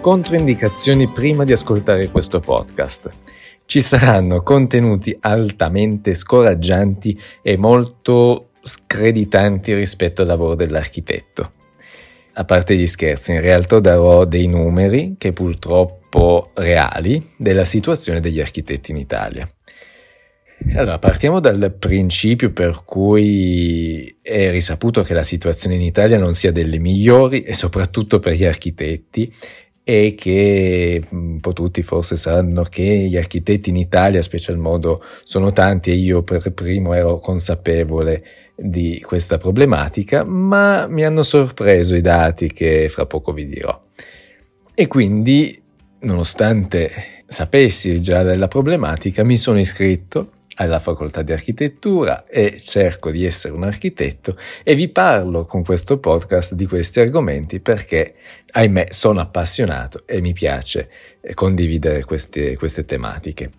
Controindicazioni prima di ascoltare questo podcast. Ci saranno contenuti altamente scoraggianti e molto screditanti rispetto al lavoro dell'architetto. A parte gli scherzi, in realtà darò dei numeri che purtroppo reali della situazione degli architetti in Italia. Allora, partiamo dal principio per cui è risaputo che la situazione in Italia non sia delle migliori e soprattutto per gli architetti e che un po' tutti forse sanno che gli architetti in Italia, special modo, sono tanti e io per primo ero consapevole di questa problematica, ma mi hanno sorpreso i dati che fra poco vi dirò. E quindi, nonostante sapessi già della problematica, mi sono iscritto alla facoltà di architettura e cerco di essere un architetto e vi parlo con questo podcast di questi argomenti perché, ahimè, sono appassionato e mi piace eh, condividere queste, queste tematiche.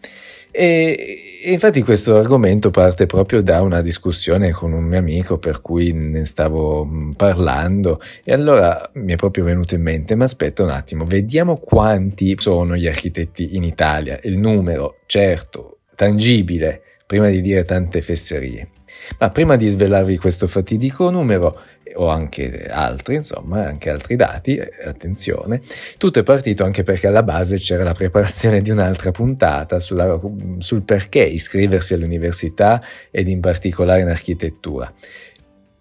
E, infatti questo argomento parte proprio da una discussione con un mio amico per cui ne stavo mm, parlando e allora mi è proprio venuto in mente, ma aspetta un attimo, vediamo quanti sono gli architetti in Italia, il numero certo, tangibile, prima di dire tante fesserie. Ma prima di svelarvi questo fatidico numero, o anche altri, insomma, anche altri dati, eh, attenzione, tutto è partito anche perché alla base c'era la preparazione di un'altra puntata sulla, sul perché iscriversi all'università ed in particolare in architettura.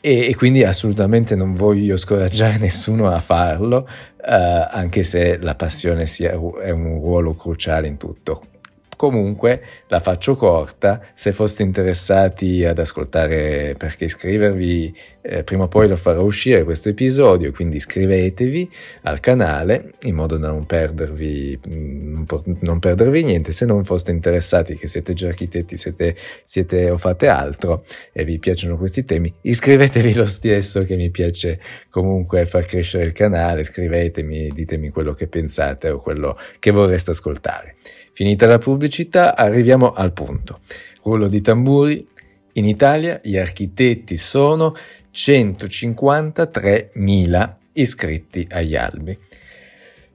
E, e, quindi assolutamente non voglio scoraggiare nessuno a farlo, eh, anche se la passione sia, è un ruolo cruciale in tutto. Comunque la faccio corta, se foste interessati ad ascoltare perché iscrivervi, eh, prima o poi lo farò uscire questo episodio, quindi iscrivetevi al canale in modo da non perdervi, mm, non perdervi niente. Se non foste interessati, che siete già architetti, siete, siete o fate altro e vi piacciono questi temi, iscrivetevi lo stesso che mi piace comunque far crescere il canale, scrivetemi, ditemi quello che pensate o quello che vorreste ascoltare. Finita la pubblicità, arriviamo al punto. Rullo di tamburi. In Italia gli architetti sono 153.000 iscritti agli albi.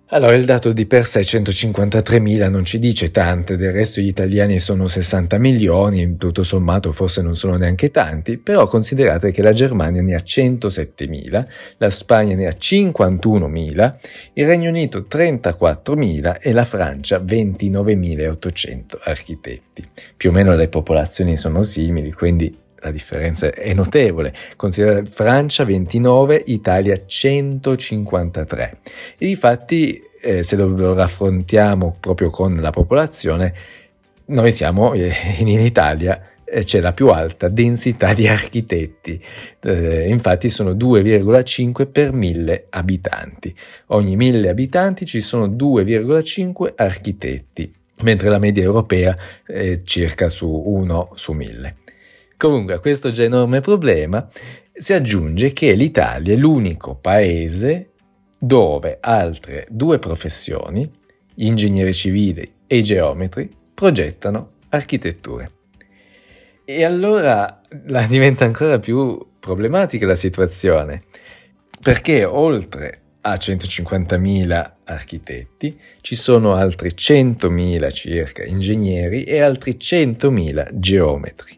Allora, il dato di per sé 153.000 non ci dice tante, del resto gli italiani sono 60 milioni, tutto sommato forse non sono neanche tanti, però considerate che la Germania ne ha 107.000, la Spagna ne ha 51.000, il Regno Unito 34.000 e la Francia 29.800 architetti. Più o meno le popolazioni sono simili, quindi la differenza è notevole. Considerate Francia 29, Italia 153. E difatti, eh, se lo raffrontiamo proprio con la popolazione, noi siamo eh, in Italia eh, c'è la più alta densità di architetti, eh, infatti sono 2,5 per 1000 abitanti. Ogni 1000 abitanti ci sono 2,5 architetti, mentre la media europea è circa su 1 su 1000. Comunque a questo già enorme problema si aggiunge che l'Italia è l'unico paese dove altre due professioni, gli ingegneri civili e i geometri, progettano architetture. E allora la diventa ancora più problematica la situazione, perché oltre a 150.000 architetti ci sono altri 100.000 circa ingegneri e altri 100.000 geometri.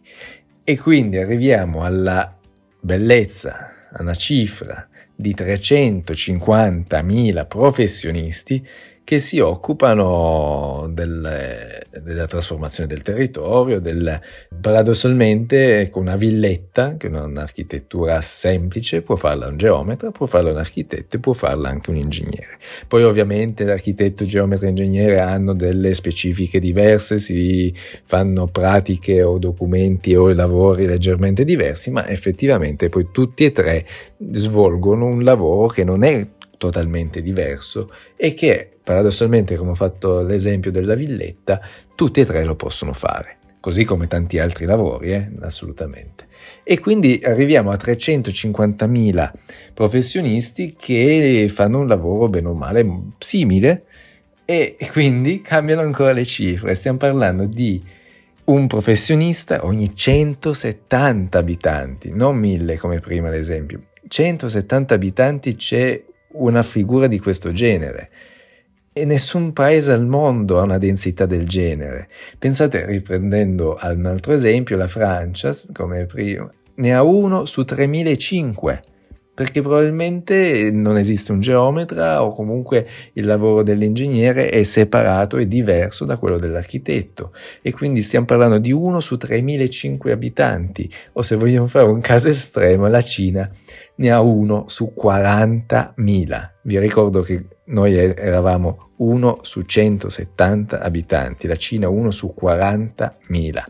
E quindi arriviamo alla bellezza, a una cifra di 350.000 professionisti che si occupano del, della trasformazione del territorio, del, paradossalmente con una villetta, che è un'architettura semplice, può farla un geometra, può farla un architetto e può farla anche un ingegnere. Poi ovviamente l'architetto, geometra e ingegnere hanno delle specifiche diverse, si fanno pratiche o documenti o lavori leggermente diversi, ma effettivamente poi tutti e tre svolgono un lavoro che non è totalmente diverso e che paradossalmente, come ho fatto l'esempio della villetta, tutti e tre lo possono fare, così come tanti altri lavori, eh? assolutamente. E quindi arriviamo a 350.000 professionisti che fanno un lavoro bene o male simile e quindi cambiano ancora le cifre. Stiamo parlando di un professionista ogni 170 abitanti, non 1000 come prima l'esempio. 170 abitanti c'è una figura di questo genere. e nessun paese al mondo ha una densità del genere. Pensate, riprendendo un altro esempio, la Francia, come prima, ne ha uno su 3005 perché probabilmente non esiste un geometra o comunque il lavoro dell'ingegnere è separato e diverso da quello dell'architetto e quindi stiamo parlando di uno su 3.500 abitanti o se vogliamo fare un caso estremo la Cina ne ha uno su 40.000. Vi ricordo che noi eravamo uno su 170 abitanti, la Cina uno su 40.000.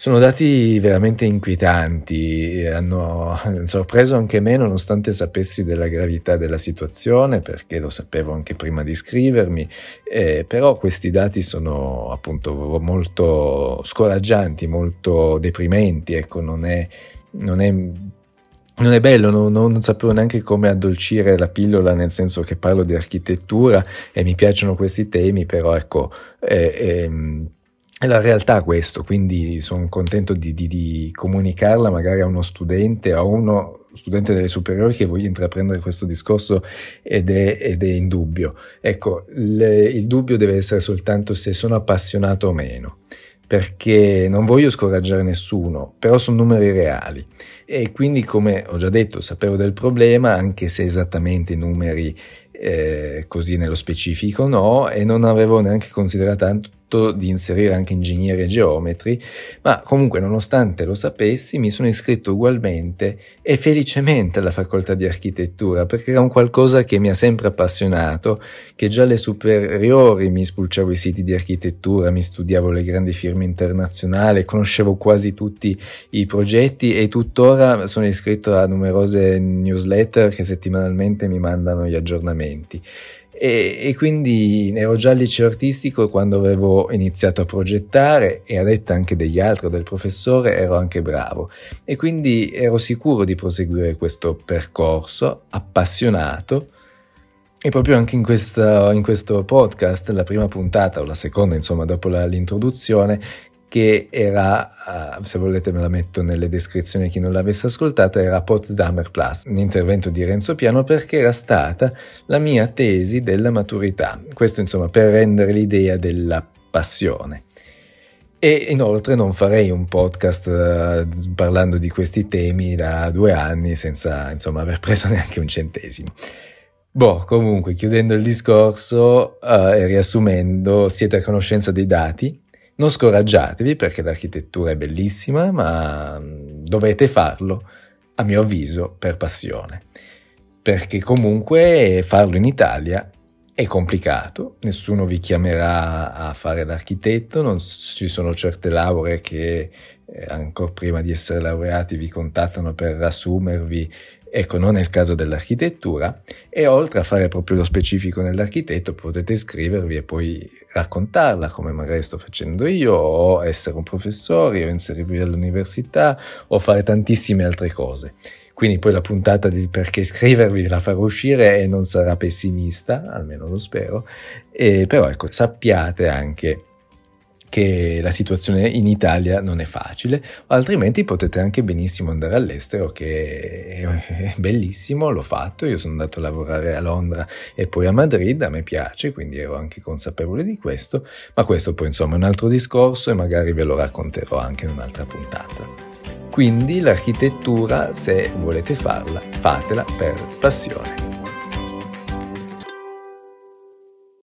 Sono dati veramente inquietanti, hanno sorpreso anche me nonostante sapessi della gravità della situazione, perché lo sapevo anche prima di iscrivermi, eh, però questi dati sono appunto molto scoraggianti, molto deprimenti, ecco, non è, non è non è bello, non, non, sapevo neanche come addolcire la pillola, nel senso che parlo di architettura e mi piacciono questi temi, però ecco, eh, eh, è la realtà questo, quindi sono contento di, di, di, comunicarla magari a uno studente, a uno studente delle superiori che voglia intraprendere questo discorso ed è, ed è in dubbio. Ecco, le, il dubbio deve essere soltanto se sono appassionato o meno, perché non voglio scoraggiare nessuno, però sono numeri reali. E quindi, come ho già detto, sapevo del problema, anche se esattamente i numeri eh, così nello specifico no, e non avevo neanche considerato di inserire anche ingegneri e geometri, ma comunque nonostante lo sapessi mi sono iscritto ugualmente e felicemente alla facoltà di architettura perché era un qualcosa che mi ha sempre appassionato, che già alle superiori mi spulciavo i siti di architettura, mi studiavo le grandi firme internazionali, conoscevo quasi tutti i progetti e tuttora sono iscritto a numerose newsletter che settimanalmente mi mandano gli aggiornamenti. E, e, quindi ero già al liceo artistico quando avevo iniziato a progettare e a detta anche degli altri del professore ero anche bravo. E quindi ero sicuro di proseguire questo percorso appassionato. E proprio anche in, questa, in questo podcast, la prima puntata o la seconda, insomma, dopo la, l'introduzione, che era, uh, se volete me la metto nelle descrizioni chi non l'avesse ascoltata, era Potsdamer Plus, un intervento di Renzo Piano perché era stata la mia tesi della maturità. Questo insomma per rendere l'idea della passione. E inoltre non farei un podcast uh, parlando di questi temi da due anni senza insomma aver preso neanche un centesimo. Boh, comunque, chiudendo il discorso uh, e riassumendo, siete a conoscenza dei dati, non scoraggiatevi perché l'architettura è bellissima, ma mm, dovete farlo, a mio avviso, per passione. Perché comunque farlo in Italia è complicato, nessuno vi chiamerà a fare l'architetto, non ci sono certe lauree che eh, ancora prima di essere laureati vi contattano per assumervi Ecco, non è il caso dell'architettura e oltre a fare proprio lo specifico nell'architetto potete iscrivervi e poi raccontarla come magari sto facendo io o essere un professore o inserirvi all'università o fare tantissime altre cose. Quindi poi la puntata di perché iscrivervi la farò uscire e non sarà pessimista, almeno lo spero, e però ecco, sappiate anche che la situazione in Italia non è facile, altrimenti potete anche benissimo andare all'estero, che è bellissimo, l'ho fatto, io sono andato a lavorare a Londra e poi a Madrid, a me piace, quindi ero anche consapevole di questo, ma questo poi insomma è un altro discorso e magari ve lo racconterò anche in un'altra puntata. Quindi l'architettura, se volete farla, fatela per passione.